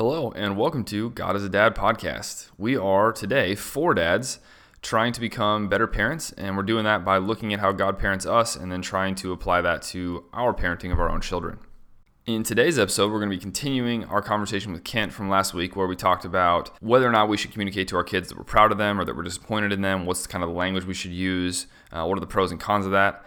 Hello, and welcome to God is a Dad podcast. We are today four dads trying to become better parents, and we're doing that by looking at how God parents us and then trying to apply that to our parenting of our own children. In today's episode, we're going to be continuing our conversation with Kent from last week, where we talked about whether or not we should communicate to our kids that we're proud of them or that we're disappointed in them, what's kind of the language we should use, uh, what are the pros and cons of that.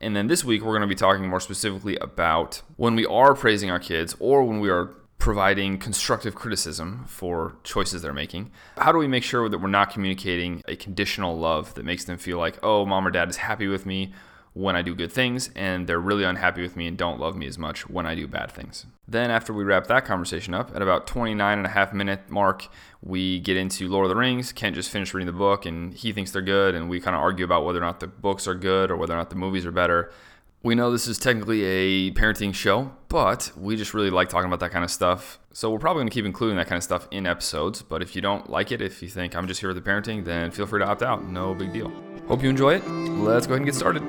And then this week, we're going to be talking more specifically about when we are praising our kids or when we are providing constructive criticism for choices they're making. How do we make sure that we're not communicating a conditional love that makes them feel like, oh, mom or dad is happy with me when I do good things, and they're really unhappy with me and don't love me as much when I do bad things. Then, after we wrap that conversation up, at about 29 and a half minute mark, we get into Lord of the Rings. Kent just finished reading the book, and he thinks they're good, and we kind of argue about whether or not the books are good or whether or not the movies are better. We know this is technically a parenting show, but we just really like talking about that kind of stuff. So we're probably going to keep including that kind of stuff in episodes. But if you don't like it, if you think I'm just here with the parenting, then feel free to opt out. No big deal. Hope you enjoy it. Let's go ahead and get started.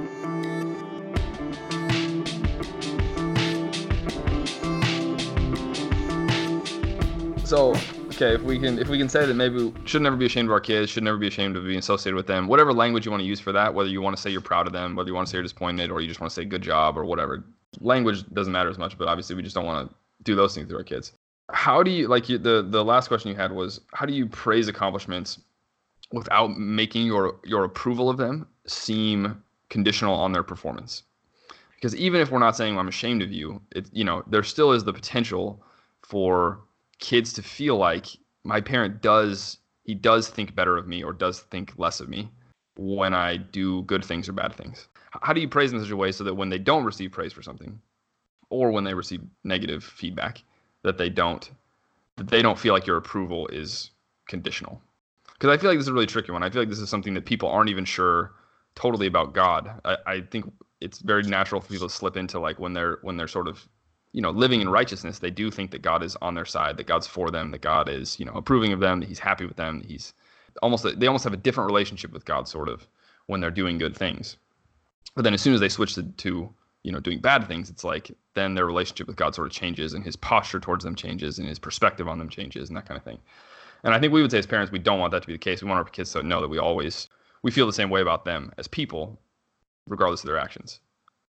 So okay, uh, if we can if we can say that maybe we should never be ashamed of our kids, should never be ashamed of being associated with them, whatever language you want to use for that, whether you want to say you're proud of them, whether you want to say you're disappointed, or you just want to say good job or whatever. Language doesn't matter as much, but obviously we just don't want to do those things to our kids. How do you like you, the the last question you had was how do you praise accomplishments without making your your approval of them seem conditional on their performance? Because even if we're not saying well, I'm ashamed of you, it you know there still is the potential for kids to feel like my parent does he does think better of me or does think less of me when I do good things or bad things. How do you praise in such a way so that when they don't receive praise for something, or when they receive negative feedback, that they don't that they don't feel like your approval is conditional? Because I feel like this is a really tricky one. I feel like this is something that people aren't even sure totally about God. I, I think it's very natural for people to slip into like when they're when they're sort of you know, living in righteousness, they do think that God is on their side, that God's for them, that God is, you know, approving of them, that He's happy with them, that He's almost they almost have a different relationship with God, sort of, when they're doing good things. But then as soon as they switch to, to you know doing bad things, it's like then their relationship with God sort of changes, and His posture towards them changes, and His perspective on them changes, and that kind of thing. And I think we would say as parents, we don't want that to be the case. We want our kids to know that we always we feel the same way about them as people, regardless of their actions.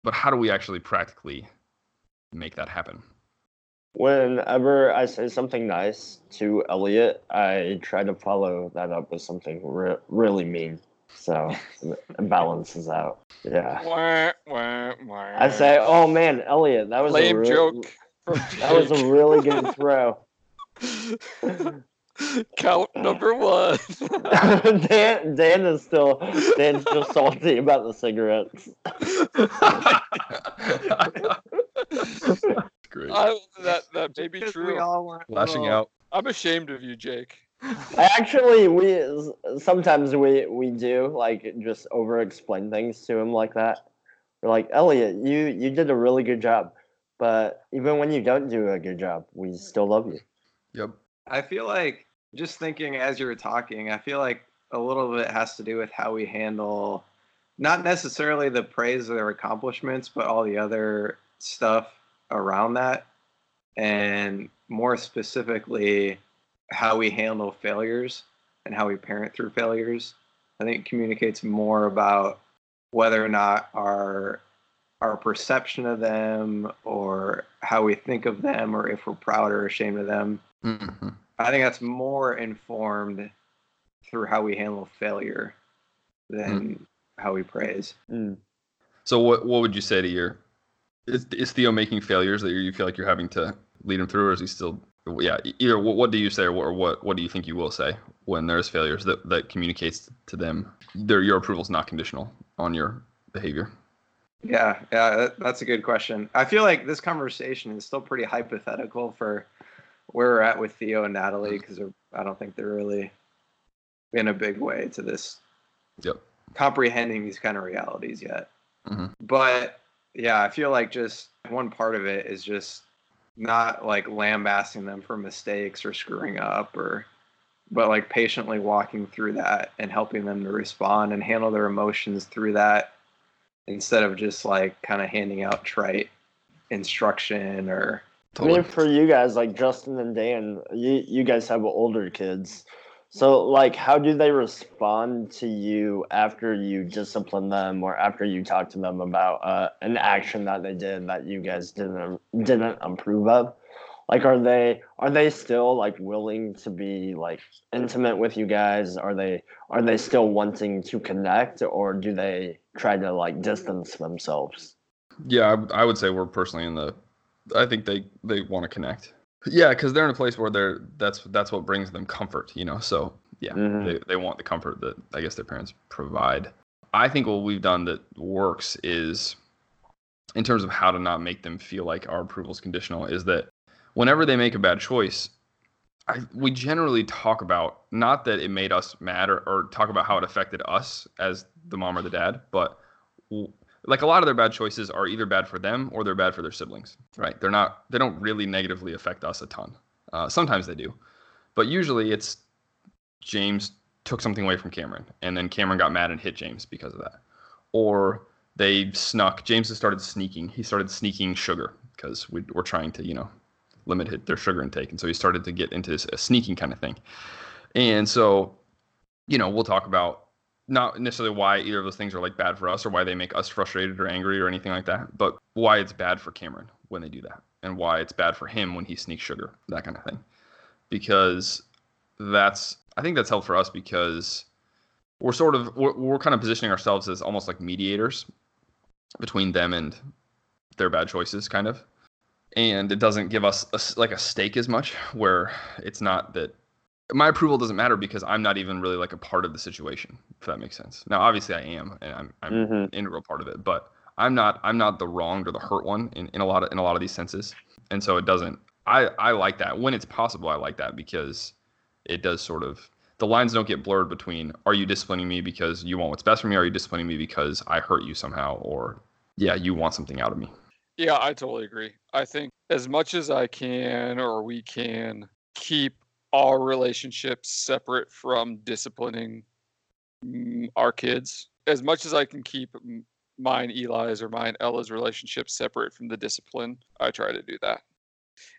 But how do we actually practically make that happen? Whenever I say something nice to Elliot, I try to follow that up with something re- really mean. So it balances out. Yeah. Wah, wah, wah. I say, oh man, Elliot, that was lame a re- joke. That was a really good throw. Count number one. Dan, Dan is still Dan's just salty about the cigarettes. Great. I, that that may be true. We all want Lashing out. I'm ashamed of you, Jake. Actually, we sometimes we we do like just over explain things to him like that. We're like, Elliot, you you did a really good job, but even when you don't do a good job, we still love you. Yep. I feel like just thinking as you were talking, I feel like a little bit has to do with how we handle not necessarily the praise of their accomplishments, but all the other stuff around that. And more specifically, how we handle failures and how we parent through failures. I think it communicates more about whether or not our our perception of them or how we think of them or if we're proud or ashamed of them hmm I think that's more informed through how we handle failure than how we praise. Mm. So what what would you say to your is, is Theo making failures that you feel like you're having to lead him through, or is he still yeah? Either what, what do you say, or what, or what what do you think you will say when there's failures that that communicates to them their your approval is not conditional on your behavior. Yeah, yeah, that, that's a good question. I feel like this conversation is still pretty hypothetical for where we're at with Theo and Natalie because I don't think they're really in a big way to this Yep. comprehending these kind of realities yet. hmm But yeah, I feel like just one part of it is just not like lambasting them for mistakes or screwing up or but like patiently walking through that and helping them to respond and handle their emotions through that instead of just like kind of handing out trite instruction or I mean, for you guys, like Justin and Dan, you you guys have older kids. So, like, how do they respond to you after you discipline them, or after you talk to them about uh, an action that they did that you guys didn't didn't approve of? Like, are they are they still like willing to be like intimate with you guys? Are they are they still wanting to connect, or do they try to like distance themselves? Yeah, I, I would say we're personally in the. I think they they want to connect. Yeah, because they're in a place where they're that's that's what brings them comfort, you know. So yeah, Mhm. they they want the comfort that I guess their parents provide. I think what we've done that works is, in terms of how to not make them feel like our approval is conditional, is that whenever they make a bad choice, I, we generally talk about not that it made us mad or, or talk about how it affected us as the mom or the dad, but w- like a lot of their bad choices are either bad for them or they're bad for their siblings, right? They're not, they don't really negatively affect us a ton. Uh, sometimes they do, but usually it's James took something away from Cameron and then Cameron got mad and hit James because of that. Or they snuck, James has started sneaking. He started sneaking sugar because we, we're trying to, you know, limit their sugar intake. And so he started to get into this a sneaking kind of thing. And so, you know, we'll talk about not necessarily why either of those things are like bad for us or why they make us frustrated or angry or anything like that, but why it's bad for Cameron when they do that and why it's bad for him when he sneaks sugar, that kind of thing. Because that's, I think that's helped for us because we're sort of, we're, we're kind of positioning ourselves as almost like mediators between them and their bad choices, kind of and it doesn't give us a like a stake as much where it's not that my approval doesn't matter because I'm not even really like a part of the situation if that makes sense. Now obviously I am and I'm I'm Mhm. an integral part of it, but I'm not I'm not the wronged or the hurt one in, in a lot of in a lot of these senses. And so it doesn't I I like that when it's possible I like that because it does sort of the lines don't get blurred between are you disciplining me because you want what's best for me or are you disciplining me because I hurt you somehow or yeah you want something out of me. Yeah, I totally agree. I think as much as I can or we can keep our relationships separate from disciplining our kids, as much as I can keep mine Eli's or mine Ella's relationships separate from the discipline, I try to do that.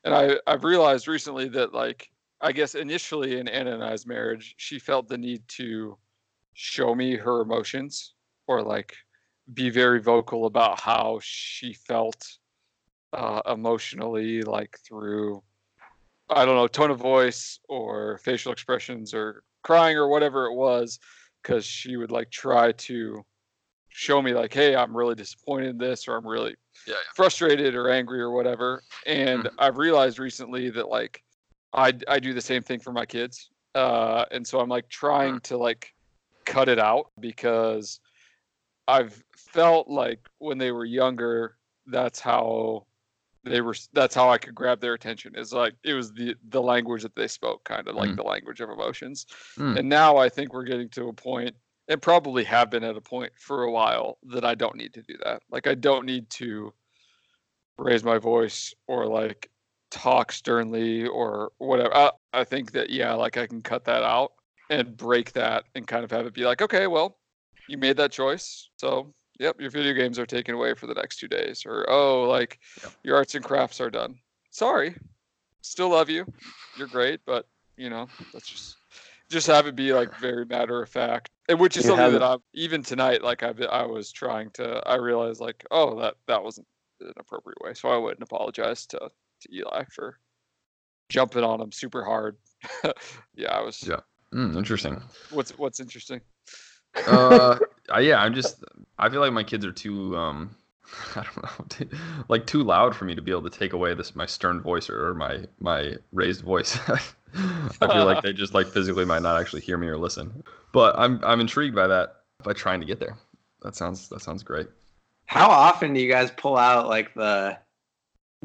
And I I've realized recently that like I guess initially in Anna and I's marriage, she felt the need to show me her emotions or like be very vocal about how she felt uh, emotionally, like through, I don't know, tone of voice or facial expressions or crying or whatever it was, because she would like try to show me, like, hey, I'm really disappointed in this or I'm really Yeah, frustrated or angry or whatever. And I've realized recently that like I I do the same thing for my kids. Uh, and so I'm like trying to like cut it out because I've felt like when they were younger, that's how they were that's how I could grab their attention. Is like it was the the language that they spoke, kind of like Mm. the language of emotions. Mm. And now I think we're getting to a point and probably have been at a point for a while that I don't need to do that. Like I don't need to raise my voice or like talk sternly or whatever. I, I think that yeah, like I can cut that out and break that and kind of have it be like, okay, well, you made that choice, so yep, your video games are taken away for the next two days, or oh, like your arts and crafts are done. Sorry, still love you, you're great, but you know, let's just just have it be like very matter of fact, and which is You something that I'm even tonight, like I I was trying to, I realized like, oh, that that wasn't an appropriate way, so I wouldn't apologize to to Eli for jumping on him super hard. yeah, I was. Yeah. Mm, interesting. What's what's interesting? uh, yeah, I'm just. I feel like my kids are too. Um, I don't know, too- like too loud for me to be able to take away this my stern voice or, or my my raised voice. I feel like they just like physically might not actually hear me or listen. But I'm I'm intrigued by that by trying to get there. That sounds that sounds great. How often do you guys pull out like the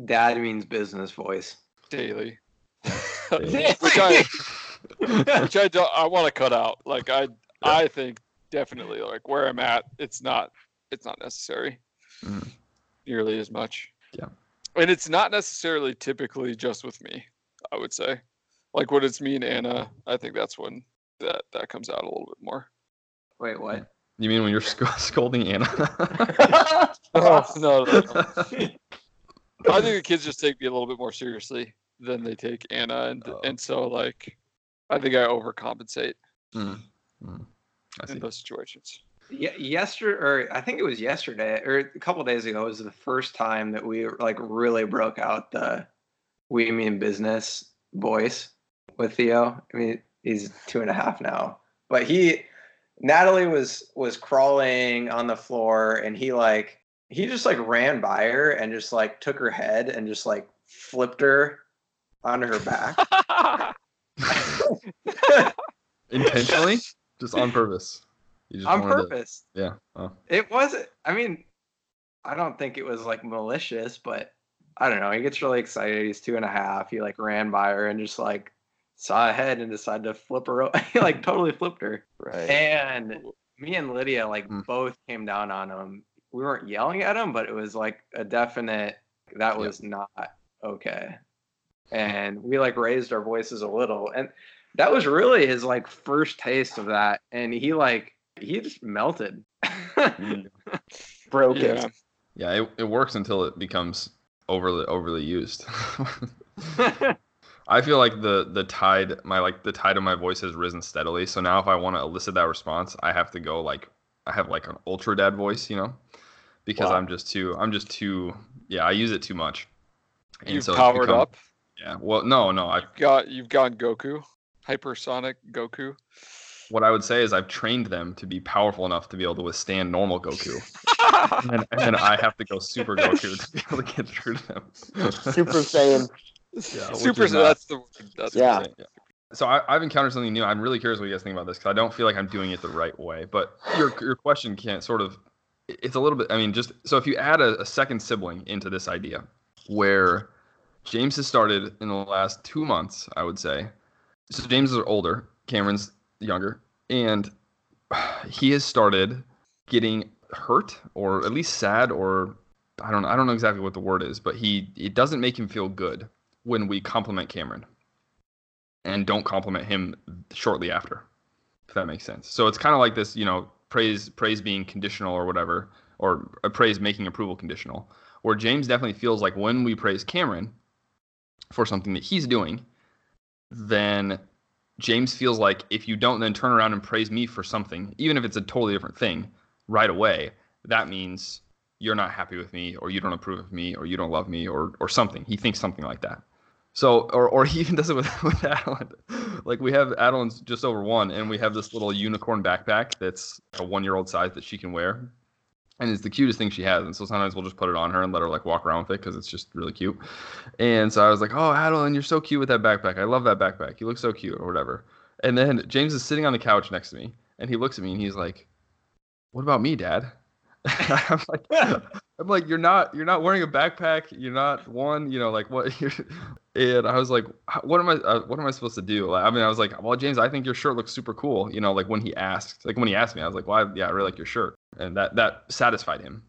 dad means business voice? Daily. Daily. which I which I don't I want to cut out. Like I I think definitely like where I'm at, it's not it's not necessary Mhm. nearly as much. Yeah. And it's not necessarily typically just with me, I would say. Like when it's me and Anna, I think that's when that that comes out a little bit more. Wait, what? You mean when you're sc- scolding Anna? Oh, no, no, no. I think the kids just take me a little bit more seriously than they take Anna, and Oh. and so like, I think I overcompensate Mm, mm. I see. in those situations. Yeah, yesterday, or I think it was yesterday, or a couple days ago, was the first time that we like really broke out the "we mean business" voice with Theo. I mean, he's two and a half now, but he, Natalie was was crawling on the floor, and he like he just like ran by her and just like took her head and just like flipped her on her back. Intentionally, just on purpose. You just on wanted to- purpose. yeah. Oh. It wasn't. I mean, I don't think it was like malicious, but I don't know. He gets really excited. He's two and a half. He like ran by her and just like saw a head and decided to flip her. o- he like totally flipped her. Right. And me and Lydia like Mm. both came down on him. We weren't yelling at him, but it was like a definite that Yep. was not okay. And we like raised our voices a little, and that was really his like first taste of that. And he like he just melted. Mm. Broken. yeah, Yeah, it, it works until it becomes overly overly used. I feel like the the tide my like the tide of my voice has risen steadily. So now if I want to elicit that response, I have to go like I have like an ultra dad voice, you know, because Wow. I'm just too I'm just too yeah I use it too much. And you've so powered become- up. Yeah. Well, no, no. I Got you've gone Goku, hypersonic Goku. what I would say is I've trained them to be powerful enough to be able to withstand normal Goku, and and then I have to go Super Goku to be able to get through to them. Super Saiyan. Yeah, Super. is not- That's the. That's the Yeah. So I, I've encountered something new. I'm really curious what you guys think about this because I don't feel like I'm doing it the right way. But your your question Kent sort of it's a little bit. I mean, just so if you add a, a second sibling into this idea, where James has started in the last two months, I would say. So James is older, Cameron's younger, and he has started getting hurt or at least sad or I don't I don't know exactly what the word is, but he it doesn't make him feel good when we compliment Cameron and don't compliment him shortly after. If that makes sense. So it's kind of like this, you know, praise praise being conditional or whatever, or praise making approval conditional. Where James definitely feels like when we praise Cameron for something that he's doing, then James feels like if you don't then turn around and praise me for something, even if it's a totally different thing, right away, that means you're not happy with me or you don't approve of me or you don't love me or or something. He thinks something like that. So or or he even does it with with Adeline. Like we have Adeline's just over one and we have this little unicorn backpack that's a one year old size that she can wear. And it's the cutest thing she has. And so sometimes we'll just put it on her and let her like walk around with it because it's just really cute. And so I was like, Oh, Adeline, you're so cute with that backpack. I love that backpack. You look so cute or whatever. And then James is sitting on the couch next to me and he looks at me and he's like, What about me, Dad? I'm like, I'm like, you're not, you're not wearing a backpack. You're not one, you know, like what? And I was like, what am I, uh, what am I supposed to do? Like, I mean, I was like, well, James, I think your shirt looks super cool. You know, like when he asked, like when he asked me, I was like, well, yeah, I really like your shirt, and that that satisfied him.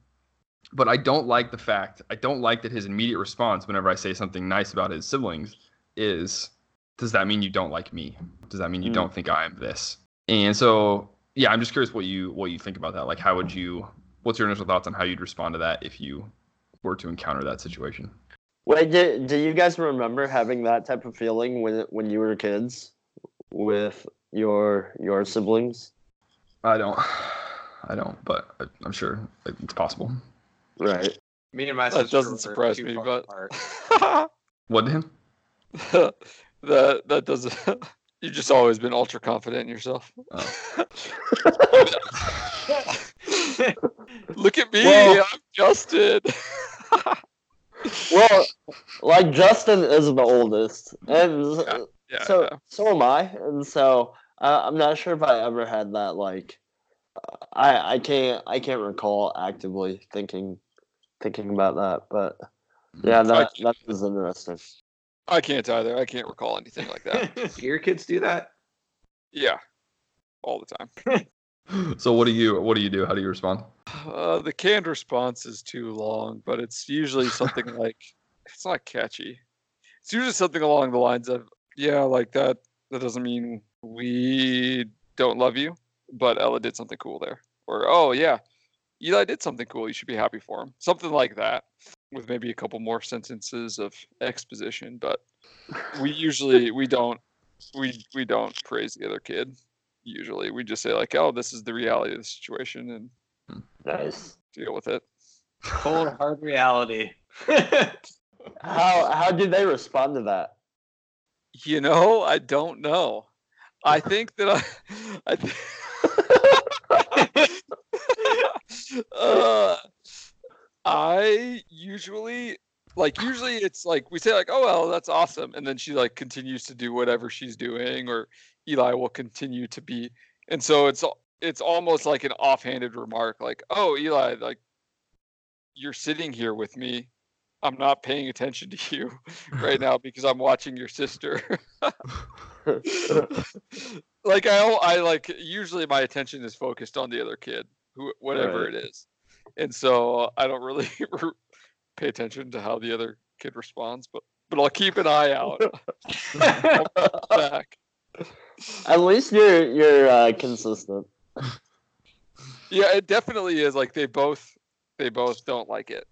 But I don't like the fact, I don't like that his immediate response whenever I say something nice about his siblings is, does that mean you don't like me? Does that mean you Mm. don't think I'm this? And so, yeah, I'm just curious what you what you think about that. Like, how would you? What's your initial thoughts on how you'd respond to that if you were to encounter that situation? Wait, do, do you guys remember having that type of feeling when when you were kids with your your siblings? I don't, I don't, but I- I'm sure it's possible. Right. Me and my That doesn't surprise me, but apart. What him? that that doesn't. You've just always been ultra confident in yourself. Oh. Look at me, Well- I'm Justin. Well, like Justin is the oldest, and Yeah, yeah, so yeah. so am I, and so uh, I'm not sure if I ever had that. Like, uh, I I can't I can't recall actively thinking thinking about that, but yeah, that that is interesting. I can't either. I can't recall anything like that. Do your kids do that? yeah, all the time. So what do you what do you do? How do you respond? Uh, the canned response is too long, but it's usually something like it's not catchy. It's usually something along the lines of, "Yeah, like that. That doesn't mean we don't love you, but Ella did something cool there." Or, "Oh yeah, Eli did something cool. You should be happy for him." Something like that. with maybe a couple more sentences of exposition, but we usually we don't we we don't praise the other kid. Usually, we just say like, "Oh, this is the reality of the situation," and Nice. deal with it. Cold hard reality. How how did they respond to that? You know, I don't know. I think that I, I th- uh, I usually like usually it's like we say like oh well that's awesome and then she like continues to do whatever she's doing or Eli will continue to be and so it's it's almost like an offhanded remark like oh Eli like you're sitting here with me I'm not paying attention to you right now because I'm watching your sister like I I like usually my attention is focused on the other kid, who whatever Right. it is, and so I don't really pay attention to how the other kid responds, but but I'll keep an eye out back. At least you're you're uh, consistent. Yeah, it definitely is. Like they both they both don't like it.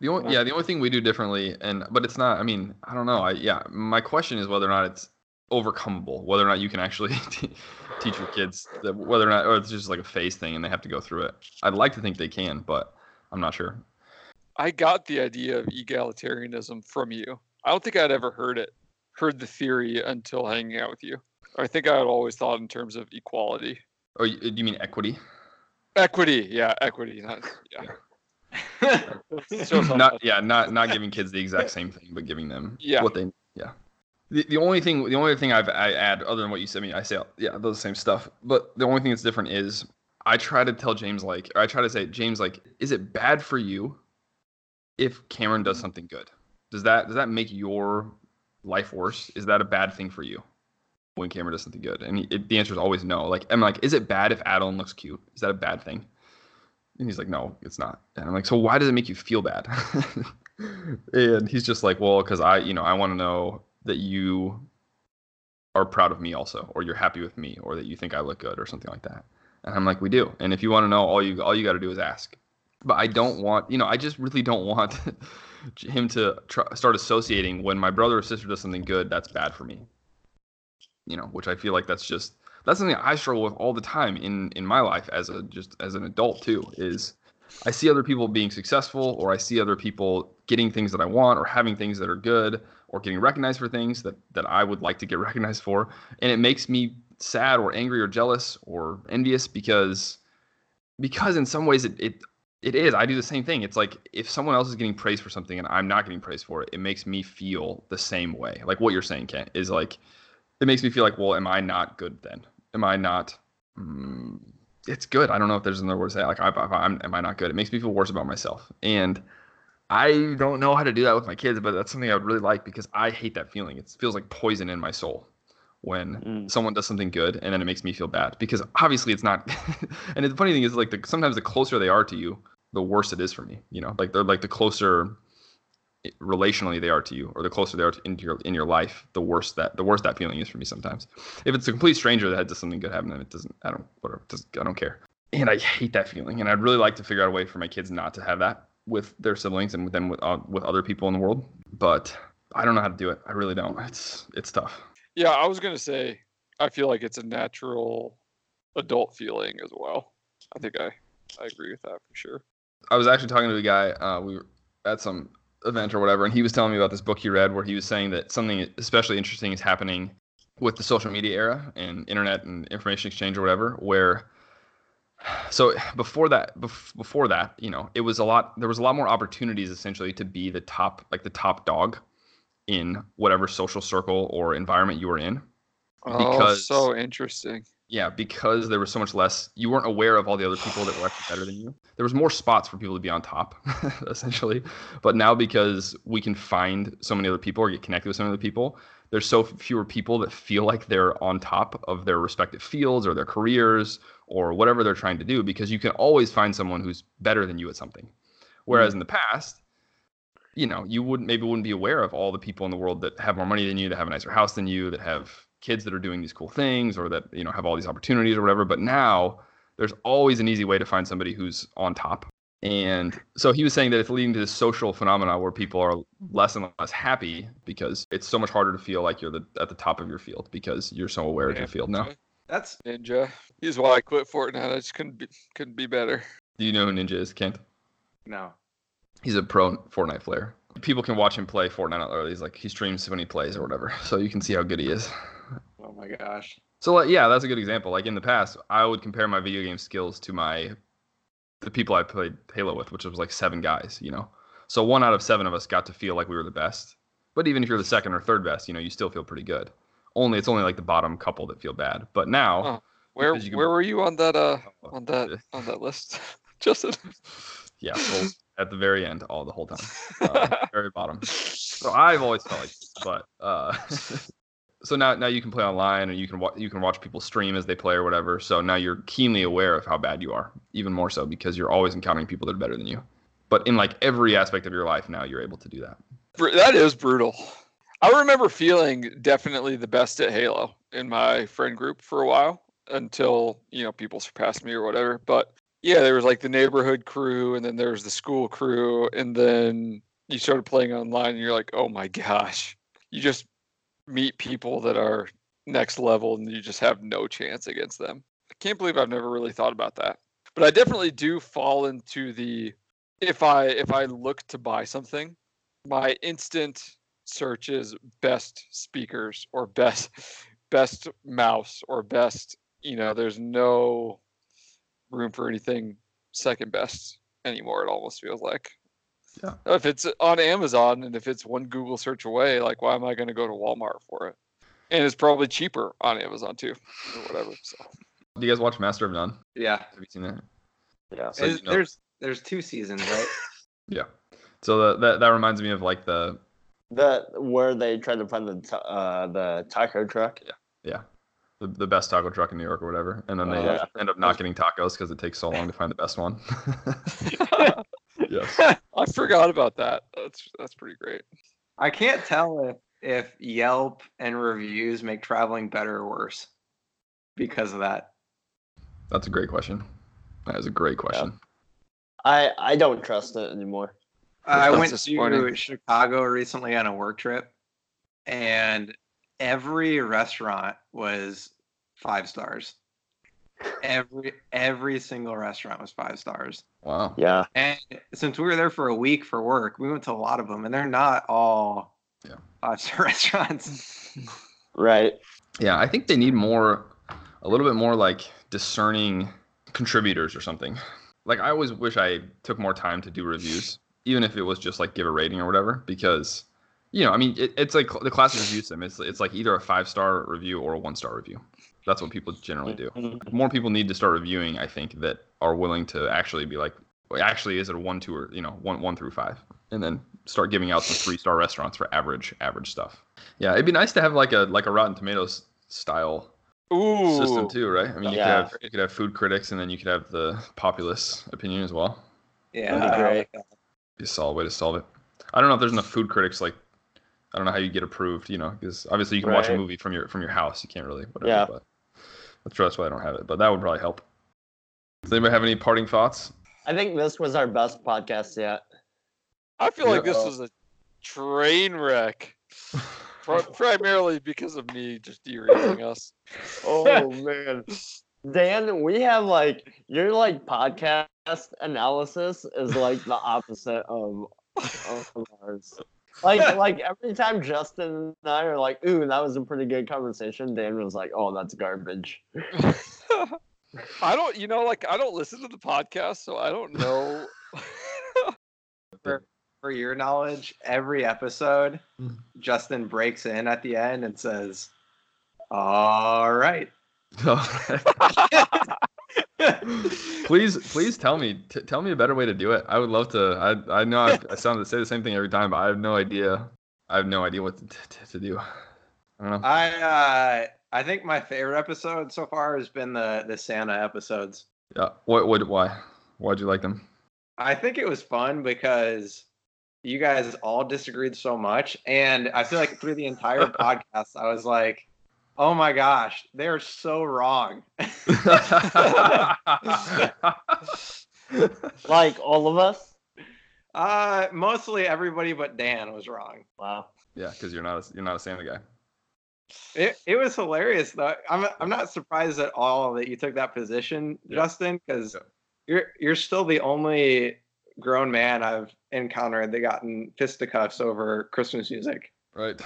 The only yeah, the only thing we do differently, and but it's not. I mean, I don't know. I yeah, my question is whether or not it's overcomable, whether or not you can actually te- teach your kids that whether or not, or it's just like a phase thing and they have to go through it. I'd like to think they can, but I'm not sure. I got the idea of egalitarianism from you. I don't think I'd ever heard it, heard the theory until hanging out with you. I think I had always thought in terms of equality. Oh, you, uh, you mean equity? Equity, yeah, equity. Not, yeah. So not yeah, not not giving kids the exact same thing, but giving them Yeah. what they yeah. The, the only thing the only thing I've I add other than what you said, I mean I say yeah those same stuff, but the only thing that's different is I try to tell James like or I try to say James like is it bad for you if Cameron does something good? Does that does that make your life worse? Is that a bad thing for you when Cameron does something good? And it, the answer is always no. Like I'm like is it bad if Adeline looks cute? Is that a bad thing? And he's like, no, it's not. And I'm like, so why does it make you feel bad? and he's just like, well, because I, you know, I want to know that you are proud of me also, or you're happy with me, or that you think I look good, or something like that. And I'm like, we do. And if you want to know, all you all you got to do is ask. But I don't want, you know, I just really don't want him to start associating when my brother or sister does something good, that's bad for me. You know, which I feel like that's just that's something I struggle with all the time in in my life as a just as an adult too. Is I see other people being successful, or I see other people getting things that I want, or having things that are good, or getting recognized for things that that I would like to get recognized for, and it makes me sad or angry or jealous or envious because because in some ways it, it it is i do the same thing it's like if someone else is getting praised for something and i'm not getting praised for it it makes me feel the same way like what you're saying kent is like it makes me feel like well am i not good then am i not mm, it's good i don't know if there's another word to say like I, i'm am i not good it makes me feel worse about myself and i don't know how to do that with my kids but that's something i would really like because i hate that feeling it feels like poison in my soul when Mm. someone does something good and then it makes me feel bad because obviously it's not and the funny thing is like the, sometimes the closer they are to you the worse it is for me you know? Like they're like the closer relationally they are to you or the closer they are to, into your in your life the worse that the worse that feeling is for me sometimes. If it's a complete stranger that does something good happen then it doesn't i don't whatever i don't care. And i hate that feeling and i'd really like to figure out a way for my kids not to have that with their siblings and then with uh, with other people in the world but i don't know how to do it. I really don't. It's it's tough. Yeah, I was gonna say I feel like it's a natural adult feeling as well. I think I I agree with that for sure. I was actually talking to a guy. Uh, we were at some event or whatever, and he was telling me about this book he read where he was saying that something especially interesting is happening with the social media era and internet and information exchange or whatever. Where so before that, bef- before that, you know, it was a lot. There was a lot more opportunities essentially to be the top, like the top dog in whatever social circle or environment you were in. oh, Because- so interesting. Yeah, because there was so much less, you weren't aware of all the other people that were actually better than you. There was more spots for people to be on top, essentially. But now, because we can find so many other people or get connected with so many other people, there's so fewer people that feel like they're on top of their respective fields or their careers or whatever they're trying to do because you can always find someone who's better than you at something. Whereas mm-hmm. in the past, you know, you wouldn't maybe wouldn't be aware of all the people in the world that have more money than you, that have a nicer house than you, that have kids that are doing these cool things or that, you know, have all these opportunities or whatever. But now there's always an easy way to find somebody who's on top. And so he was saying that it's leading to this social phenomena where people are less and less happy because it's so much harder to feel like you're the, at the top of your field because you're so aware of your field now. That's Ninja. He's why I quit Fortnite. I just couldn't be couldn't be better. Do you know who Ninja is, Kent? no. He's a pro Fortnite player. People can watch him play Fortnite. Or he's like he streams when he plays or whatever, so you can see how good he is. Oh my gosh. So like, yeah, that's a good example. Like in the past, I would compare my video game skills to my the people I played Halo with, which was like seven guys, you know. So one out of seven of us got to feel like we were the best. But even if you're the second or third best, you know, you still feel pretty good. Only it's only like the bottom couple that feel bad. But now, Oh, Where can- where were you on that uh Oh, on that on that list, Justin? yeah, well, at the very end, all the whole time, uh, very bottom. So I've always felt like, this, but uh, so now now you can play online and you can wa- you can watch people stream as they play or whatever. So now you're keenly aware of how bad you are, even more so because you're always encountering people that are better than you. But in like every aspect of your life now, you're able to do that. That is brutal. I remember feeling definitely the best at Halo in my friend group for a while until, you know, people surpassed me or whatever. But yeah, there was like the neighborhood crew and then there was the school crew and then you started playing online and you're like, "Oh my gosh." You just meet people that are next level and you just have no chance against them. I can't believe I've never really thought about that. But I definitely do fall into the if I if I look to buy something, my instant search is best speakers or best best mouse or best you know there's no room for anything second best anymore it almost feels like Yeah. if it's on amazon and if it's one google search away like why am i going to go to walmart for it and it's probably cheaper on amazon too or whatever so Do you guys watch Master of None? Yeah. Have you seen that? Yeah. So Is- you know- There's there's two seasons, right? Yeah. So that that, that reminds me of like the The where they tried to find the ta- uh the taco truck. yeah Yeah. the, the best taco truck in New York or whatever, and then they yeah. end up not getting tacos because it takes so long to find the best one. yes. i forgot about that that's that's pretty great I can't tell if if Yelp and reviews make traveling better or worse because of that. That's a great question. That is a great question. I I don't trust it anymore. I That's went to Chicago recently on a work trip, and every restaurant was five stars. Every every single restaurant was five stars. Wow. Yeah. And since we were there for a week for work, we went to a lot of them, and they're not all Yeah. five star restaurants. Right. Yeah, I think they need more, a little bit more like discerning contributors or something. Like I always wish I took more time to do reviews, even if it was just like give a rating or whatever, because you know, I mean, it, it's like the classic review system. It's it's like either a five star review or a one star review. That's what people generally do. Mm-hmm. More people need to start reviewing. I think that are willing to actually be like, well, actually, is it a one, two, or you know, one, one through five, and then start giving out some three star restaurants for average, average stuff. Yeah, it'd be nice to have like a like a Rotten Tomatoes style Ooh. system too, right? I mean, you Yeah. could have you could have food critics, and then you could have the populace opinion as well. Yeah, That'd be great. like that. Be a solid way to solve it. I don't know if there's enough food critics. Like, I don't know how you get approved. You know, because obviously you can watch a movie from your from your house. You can't really. Whatever, Yeah. But that's that's why I don't have it. But that would probably help. Does anybody have any parting thoughts? I think this was our best podcast yet. I feel like this Yeah. Uh, was a train wreck. Primarily because of me just derailing us. Oh man. Dan, we have like your like podcast analysis is like the opposite of, of ours. Like like every time Justin and I are like, ooh, that was a pretty good conversation, Dan was like, Oh, that's garbage. I don't, you know, like I don't listen to the podcast, so I don't know. For your knowledge, every episode, Mhm. Justin breaks in at the end and says, "All right." please, please tell me, t- tell me a better way to do it. I would love to. I, I know I, I sound to say the same thing every time, but I have no idea. I have no idea what to, to, to do. I don't know. I uh, I think my favorite episode so far has been the the Santa episodes. Yeah. What? What? Why? Why'd you like them? I think it was fun because you guys all disagreed so much, and I feel like through the entire podcast, I was like, "Oh my gosh, they're so wrong." like all of us. Uh, mostly everybody but Dan was wrong. Wow. yeah, because you're not a, you're not a Santa guy. It it was hilarious though. I'm I'm not surprised at all that you took that position, Yeah. Justin, because Yeah. you're you're still the only grown man I've encountered that gotten fisticuffs over Christmas music. Right.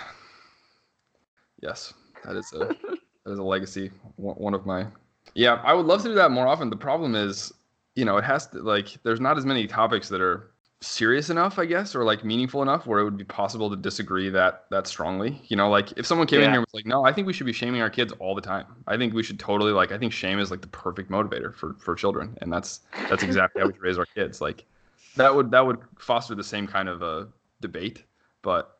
Yes, that is a that is a legacy. One one of my. Yeah, I would love to do that more often. The problem is, you know, it has to like. There's not as many topics that are serious enough, I guess, or like meaningful enough where it would be possible to disagree that that strongly. You know, like if someone came in here and was like, "No, I think we should be shaming our kids all the time. I think we should totally like. I think shame is like the perfect motivator for for children, and that's that's exactly how we raise our kids. Like that would that would foster the same kind of a debate, but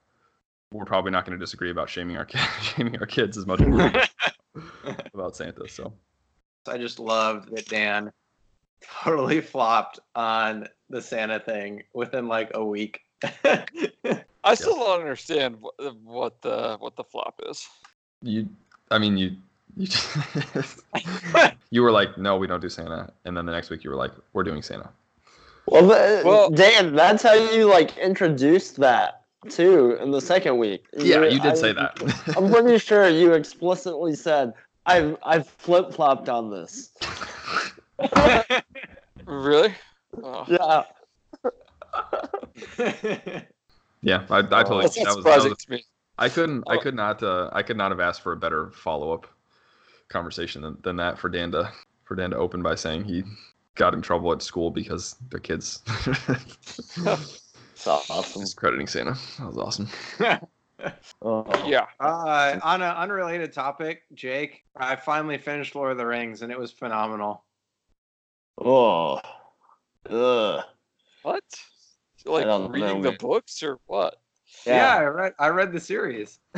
we're probably not going to disagree about shaming our kids, shaming our kids as much as we do about Santa. So I just loved that Dan totally flopped on the Santa thing within like a week. I still don't understand what, what the what the flop is. you, I mean, you, you, just, you were like, no, we don't do Santa, and then the next week you were like, we're doing Santa. Well, th- Well- Dan, that's how you like introduced that too in the second week. Yeah, you did I- say that. I'm pretty sure you explicitly said I've I've flip flopped on this. Really? Oh. Yeah. yeah, I, I totally. That's that not was, that was, to me. I couldn't. I Oh. could not. Uh, I could not have asked for a better follow up conversation than, than that for Dan to for Dan to open by saying he got in trouble at school because their kids It's awesome. discrediting Santa. That was awesome. Oh. Yeah. uh, on an unrelated topic, Jake, I finally finished Lord of the Rings and it was phenomenal. Oh. Ugh. What? Like reading know, the books or what? Yeah, I read I read the series.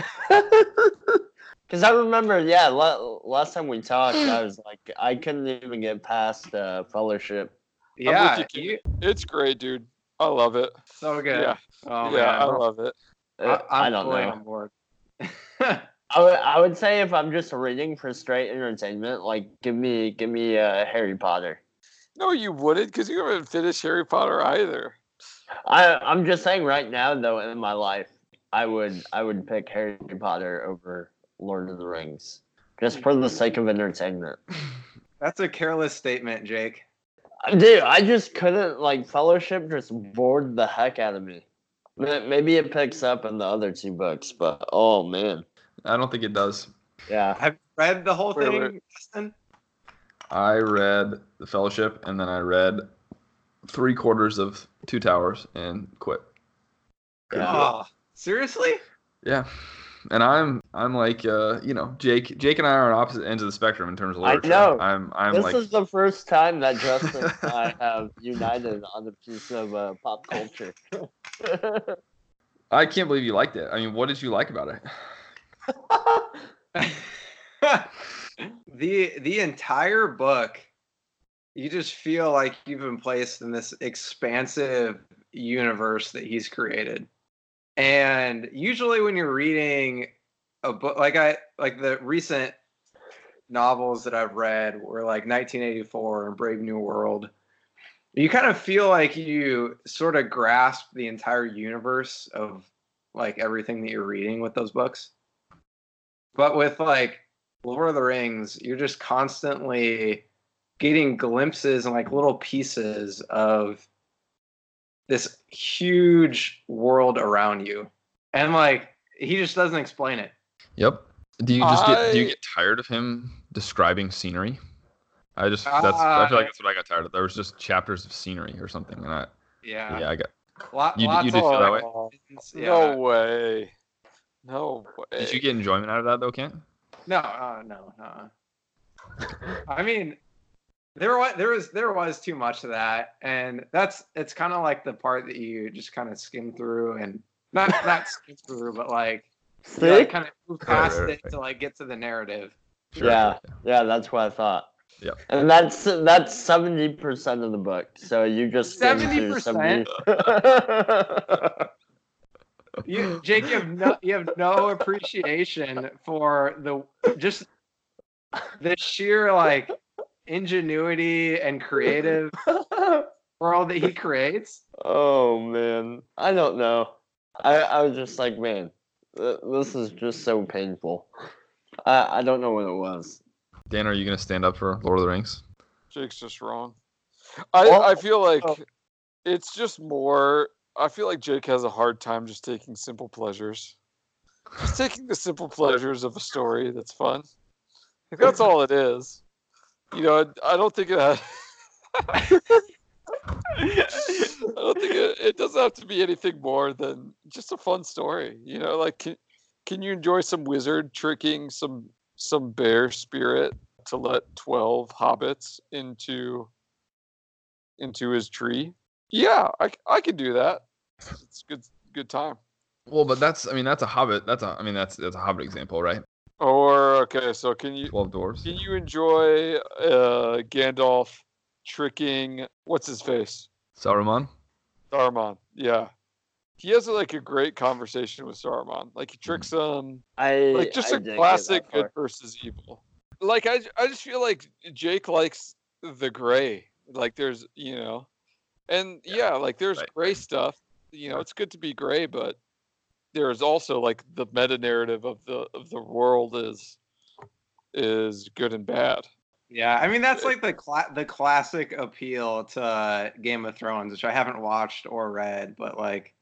Because I remember, yeah, la- last time we talked, I was like, I couldn't even get past uh, Fellowship. Yeah, you, you, It's great, dude. I love it. so good. Yeah. Oh yeah, man, I love it. I, I, I'm don't fully know. on board. I would, I would say if I'm just reading for straight entertainment, like give me give me uh, Harry Potter. No, you wouldn't, because you haven't finished Harry Potter either. I I'm just saying right now though in my life, I would I would pick Harry Potter over Lord of the Rings, just for the sake of entertainment. That's a careless statement, Jake. Dude, I just couldn't like Fellowship just bored the heck out of me. Maybe it picks up in the other two books, but oh man, I don't think it does. yeah. Have you read the whole Wait, thing. Justin? I read The Fellowship and then I read three quarters of Two Towers and quit. Couldn't do it. Oh, seriously? Yeah. And I'm I'm like uh you know Jake Jake and I are on opposite ends of the spectrum in terms of I literature. know. I'm I'm this like is the first time that Justin and I have united on a piece of uh, pop culture. I can't believe you liked it. I mean, what did you like about it? the the entire book you just feel like you've been placed in this expansive universe that he's created and usually when you're reading a book like i like the recent novels that i've read were like 1984 and brave new world. You kind of feel like you sort of grasp the entire universe of like everything that you're reading with those books. But with like Lord of the Rings, you're just constantly getting glimpses and like little pieces of this huge world around you. And like he just doesn't explain it. Yep. Do you just get do you get tired of him describing scenery? I just that's I feel like Uh, that's what I got tired of. There was just chapters of scenery or something, and I Yeah. yeah I got. Lo- You- you lots did of, feel that way? Yeah. No way. No way. Did you get enjoyment out of that though, Kent? No, uh, no, no. I mean, there was there was there was too much of that, and that's it's kind of like the part that you just kind of skim through and not not skim through, but like you like, kind of move Right, past right, it right. to like get to the narrative. Yeah, yeah, that's what I thought. Yeah, And that's that's seventy percent of the book. So you just 70%? 70 You, Jake, you have no you have no appreciation for the just the sheer like ingenuity and creative world that he creates. Oh man, I don't know. I I was just like, man, th- this is just so painful. I I don't know what it was. Dan, are you gonna stand up for Lord of the Rings? Jake's just wrong. I Well, I feel like oh. it's just more. I feel like Jake has a hard time just taking simple pleasures. Just taking the simple pleasures of a story that's fun. That's all it is. You know, I, don't think it has. I don't think it, it doesn't have to be anything more than just a fun story. You know, like can, can you enjoy some wizard tricking some some bear spirit to let twelve hobbits into into his tree? Yeah, I I can do that. It's good good time. Well, but that's I mean that's a Hobbit. That's a I mean that's that's a Hobbit example, right? Or okay, so can you Twelve dwarves. can you enjoy uh, Gandalf tricking what's his face? Saruman. Saruman. Yeah. He has like a great conversation with Saruman. Like he tricks him I like just I a classic good versus evil. Like I, I just feel like Jake likes the gray. Like there's you know, and yeah, like there's right. gray stuff. You know, it's good to be gray, but there's also like the meta narrative of the of the world is is good and bad. Yeah, I mean that's like the cla- the classic appeal to Game of Thrones, which I haven't watched or read, but like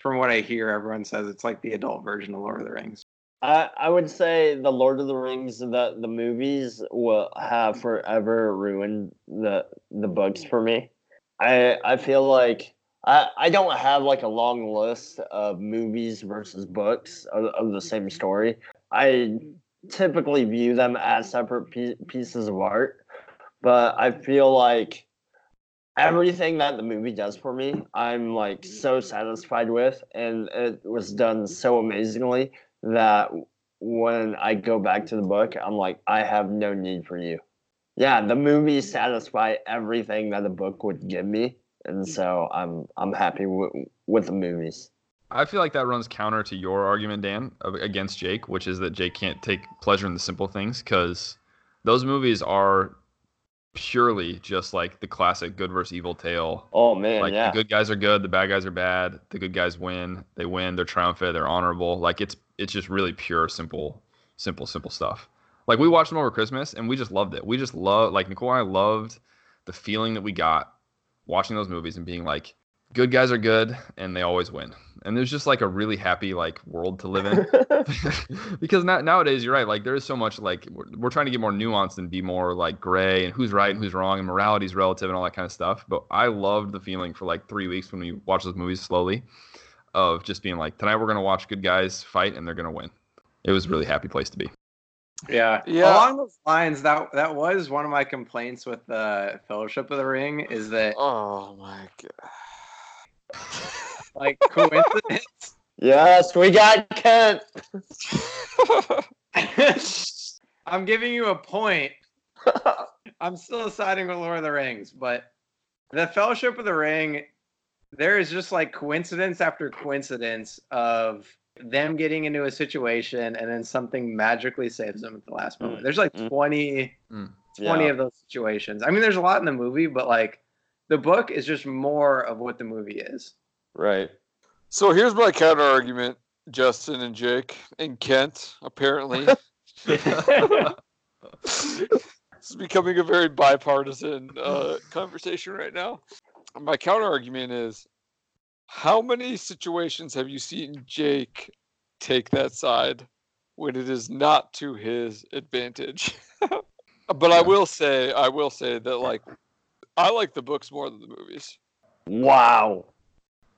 from what I hear, everyone says it's like the adult version of Lord of the Rings. I, I would say the Lord of the Rings, the the movies will have forever ruined the the books for me. I I feel like I don't have like a long list of movies versus books of, of the same story. I typically view them as separate pie- pieces of art, but I feel like everything that the movie does for me, I'm like so satisfied with, and it was done so amazingly that when I go back to the book, I'm like, I have no need for you. Yeah, the movies satisfy everything that the book would give me, and hmm. so I'm I'm happy w- with the movies. I feel like that runs counter to your argument, Dan, against Jake, which is that Jake can't take pleasure in the simple things because those movies are purely just like the classic good versus evil tale. Oh man, like yeah, the good guys are good, the bad guys are bad. The good guys win, they win, they're triumphant, they're honorable. Like it's it's just really pure, simple, simple, simple stuff. Like we watched them over Christmas and we just loved it. We just love like Nicole and I loved the feeling that we got watching those movies and being like, good guys are good and they always win. And there's just like a really happy like world to live in. because now, nowadays you're right like there is so much like we're, we're trying to get more nuanced and be more like gray and who's right and who's wrong and morality is relative and all that kind of stuff but i loved the feeling for like three weeks when we watched those movies slowly of just being like tonight we're going to watch good guys fight and they're going to win it was a really happy place to be Yeah. Yeah. Along those lines, that that was one of my complaints with the Fellowship of the Ring is that Oh my god. like coincidence. yes, we got Kent. I'm giving you a point. I'm still siding with Lord of the Rings, but the Fellowship of the Ring, there is just like coincidence after coincidence of them getting into a situation and then something magically saves them at the last moment. Mm, There's like mm. 20, Mm. 20 Yeah. of those situations. I mean, there's a lot in the movie, but like the book is just more of what the movie is. Right. So here's my counter argument, Justin and Jake and Kent, apparently. this is becoming a very bipartisan uh, conversation right now. My counter argument is how many situations have you seen Jake take that side when it is not to his advantage? but I will say, I will say that like I like the books more than the movies. Wow.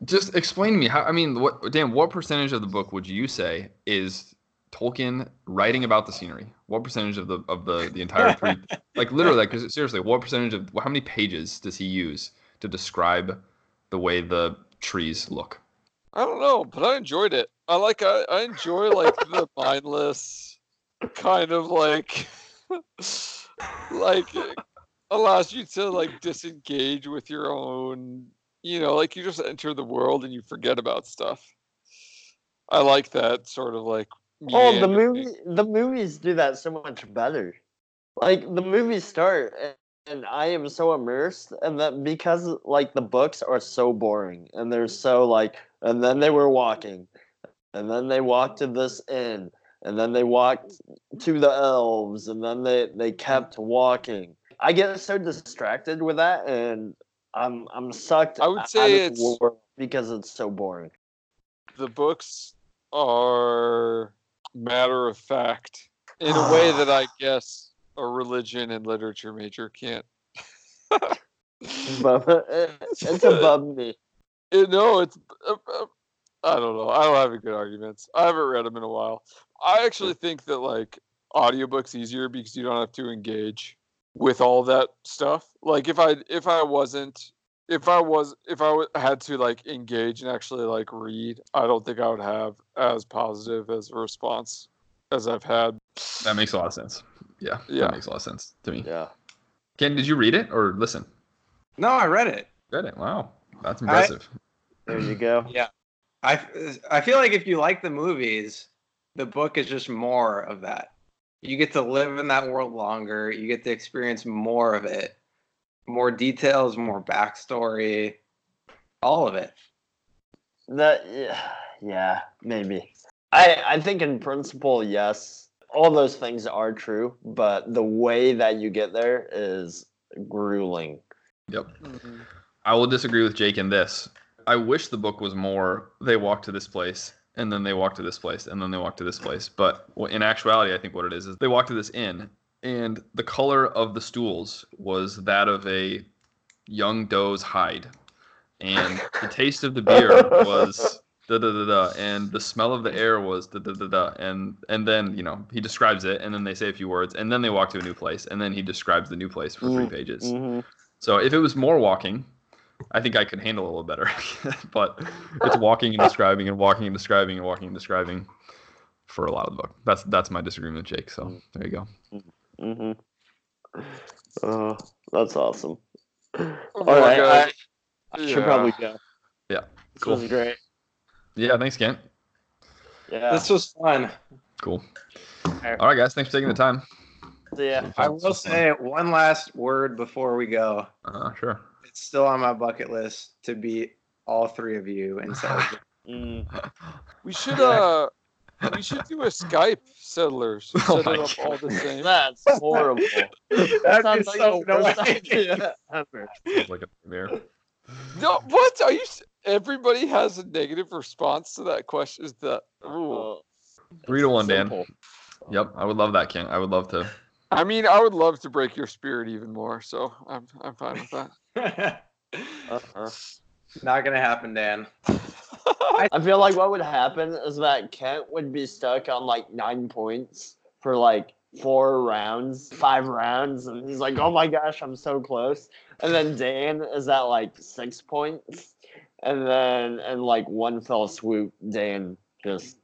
just explain to me how i mean what dan what percentage of the book would you say is tolkien writing about the scenery what percentage of the of the the entire three like literally like 'cause seriously what percentage of how many pages does he use to describe the way the trees look I don't know, but I enjoyed it. I like I, I enjoy like the mindless kind of like like it allows you to like disengage with your own you know, like you just enter the world and you forget about stuff. I like that sort of like Oh, the meandering. movie, the movies do that so much better. Like the movies start, and I am so immersed, and that because like the books are so boring, and they're so like, and then they were walking, and then they walked to this inn, and then they walked to the elves, and then they they kept walking. I get so distracted with that, and I'm I'm sucked. I would out say of it's- because it's so boring. the books are matter of fact in a way that I guess a religion and literature major can't. It's above me. It, no, it's. Uh, uh, I don't know. I don't have any good arguments. I haven't read them in a while. I actually think that like audiobooks easier because you don't have to engage with all that stuff. Like if I if I wasn't if I was if I w- had to like engage and actually like read, I don't think I would have as positive as a response as I've had. That makes a lot of sense. Yeah, Yeah. that makes a lot of sense to me. Yeah. Kent, did you read it or listen? No, I read it. Read it. Wow, that's impressive. There you go. Yeah, I I feel like if you like the movies, the book is just more of that. You get to live in that world longer. You get to experience more of it, more details, more backstory, all of it. That yeah, yeah, maybe. I I think in principle, yes, all those things are true, but the way that you get there is grueling. Yep. Mm-hmm. I will disagree with Jake in this. I wish the book was more. They walk to this place, and then they walk to this place, and then they walk to this place. But in actuality, I think what it is is they walk to this inn, and the color of the stools was that of a young doe's hide, and the taste of the beer was da da da da, and the smell of the air was da da da da, and and then you know he describes it, and then they say a few words, and then they walk to a new place, and then he describes the new place for three Mm, pages. Mhm. So if it was more walking, I think I could handle it a little better. but it's walking and describing and walking and describing and walking and describing for a lot of the book. That's that's my disagreement with Jake. So there you go. Mhm. Uh, that's awesome. Oh All my right, God. I, I should Yeah. probably go. Yeah, This cool. was great. Yeah, thanks, Kent. Yeah. This was fun. Cool. Alright. All right, guys. Thanks for taking the time. yeah. I will say one last word before we go. Uh, sure. It's still on my bucket list to beat all three of you in Celebration. Mm. We should uh we should do a Skype settlers. Oh Set my it up all the same. That's horrible. That That'd sounds like so the worst annoying. idea ever. Like a nightmare. No, what are you? S- Everybody has a negative response to that question. Is that? Ooh. Uh, Three to one, Dan. Yep, I would love that, Kent. I would love to. I mean, I would love to break your spirit even more. So I'm I'm fine with that. Uh-huh. Not gonna happen, Dan. I feel like what would happen is that Kent would be stuck on like nine points for like four rounds, five rounds, and he's like, "Oh my gosh, I'm so close." And then Dan is at like six points, and then in like one fell swoop, Dan just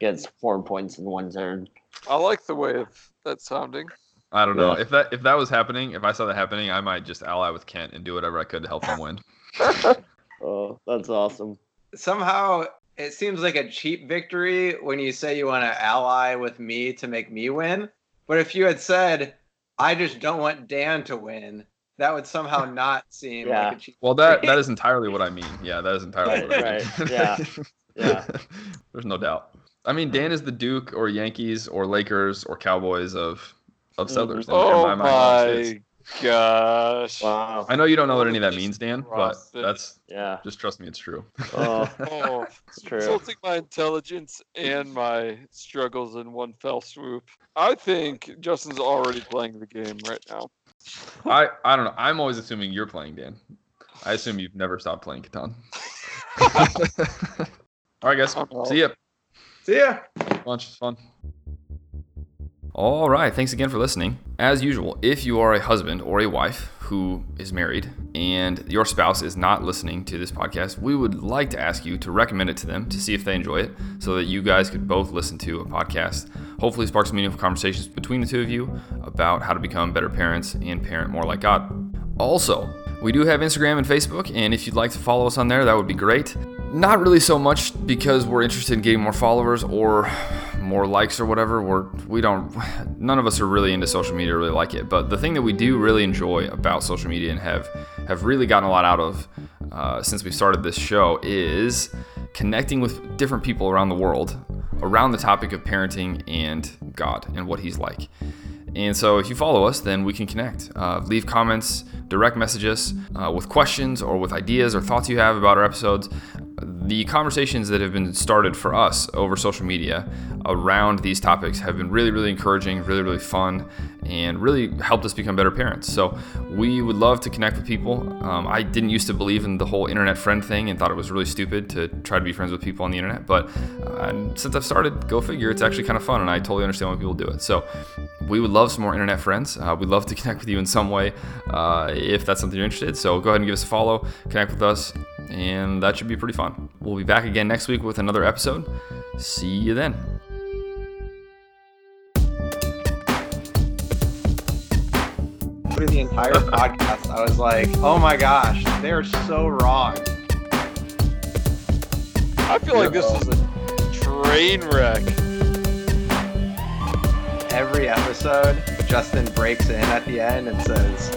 gets four points in one turn. I like the way of that sounding. I don't know Yeah. if that if that was happening. If I saw that happening, I might just ally with Kent and do whatever I could to help him win. Oh, that's awesome. Somehow it seems like a cheap victory when you say you want to ally with me to make me win. But if you had said, I just don't want Dan to win, that would somehow not seem Yeah. like a cheap Well, that that is entirely what I mean. Yeah, that is entirely what I mean. Right, yeah, yeah. There's no doubt. I mean, Dan is the Duke or Yankees or Lakers or Cowboys of of. Mm-hmm. Settlers. in- in Oh my mind, always is. my gosh. Wow. I know you don't know what any of that means, Dan, but that's Yeah. just trust me, it's true. Oh, Oh, it's true. insulting my intelligence and my struggles in one fell swoop. I think Justin's already playing the game right now. I I don't know. I'm always assuming you're playing, Dan. I assume you've never stopped playing Catan. All right, guys. See ya. See ya. Lunch is fun. All right, thanks again for listening. As usual, if you are a husband or a wife who is married and your spouse is not listening to this podcast, we would like to ask you to recommend it to them to see if they enjoy it so that you guys could both listen to a podcast. Hopefully, spark some meaningful conversations between the two of you about how to become better parents and parent more like God. Also, we do have Instagram and Facebook, and if you'd like to follow us on there, that would be great. Not really so much because we're interested in getting more followers or more likes or whatever. We're we don't none of us are really into social media, really like it. But the thing that we do really enjoy about social media and have have really gotten a lot out of uh, since we started this show is connecting with different people around the world around the topic of parenting and God and what He's like. And so, if you follow us, then we can connect. Uh, leave comments, direct messages uh, with questions or with ideas or thoughts you have about our episodes. The conversations that have been started for us over social media around these topics have been really, really encouraging, really, really fun, and really helped us become better parents. So, we would love to connect with people. Um, I didn't used to believe in the whole internet friend thing and thought it was really stupid to try to be friends with people on the internet. But uh, since I've started, go figure, it's actually kind of fun, and I totally understand why people do it. So, we would love some more internet friends. Uh, we'd love to connect with you in some way uh, if that's something you're interested. So go ahead and give us a follow, connect with us, and that should be pretty fun. We'll be back again next week with another episode. See you then. Through the entire podcast, I was like, "Oh my gosh, they're so wrong." I feel like this is a train wreck. Every episode, Justin breaks in at the end and says,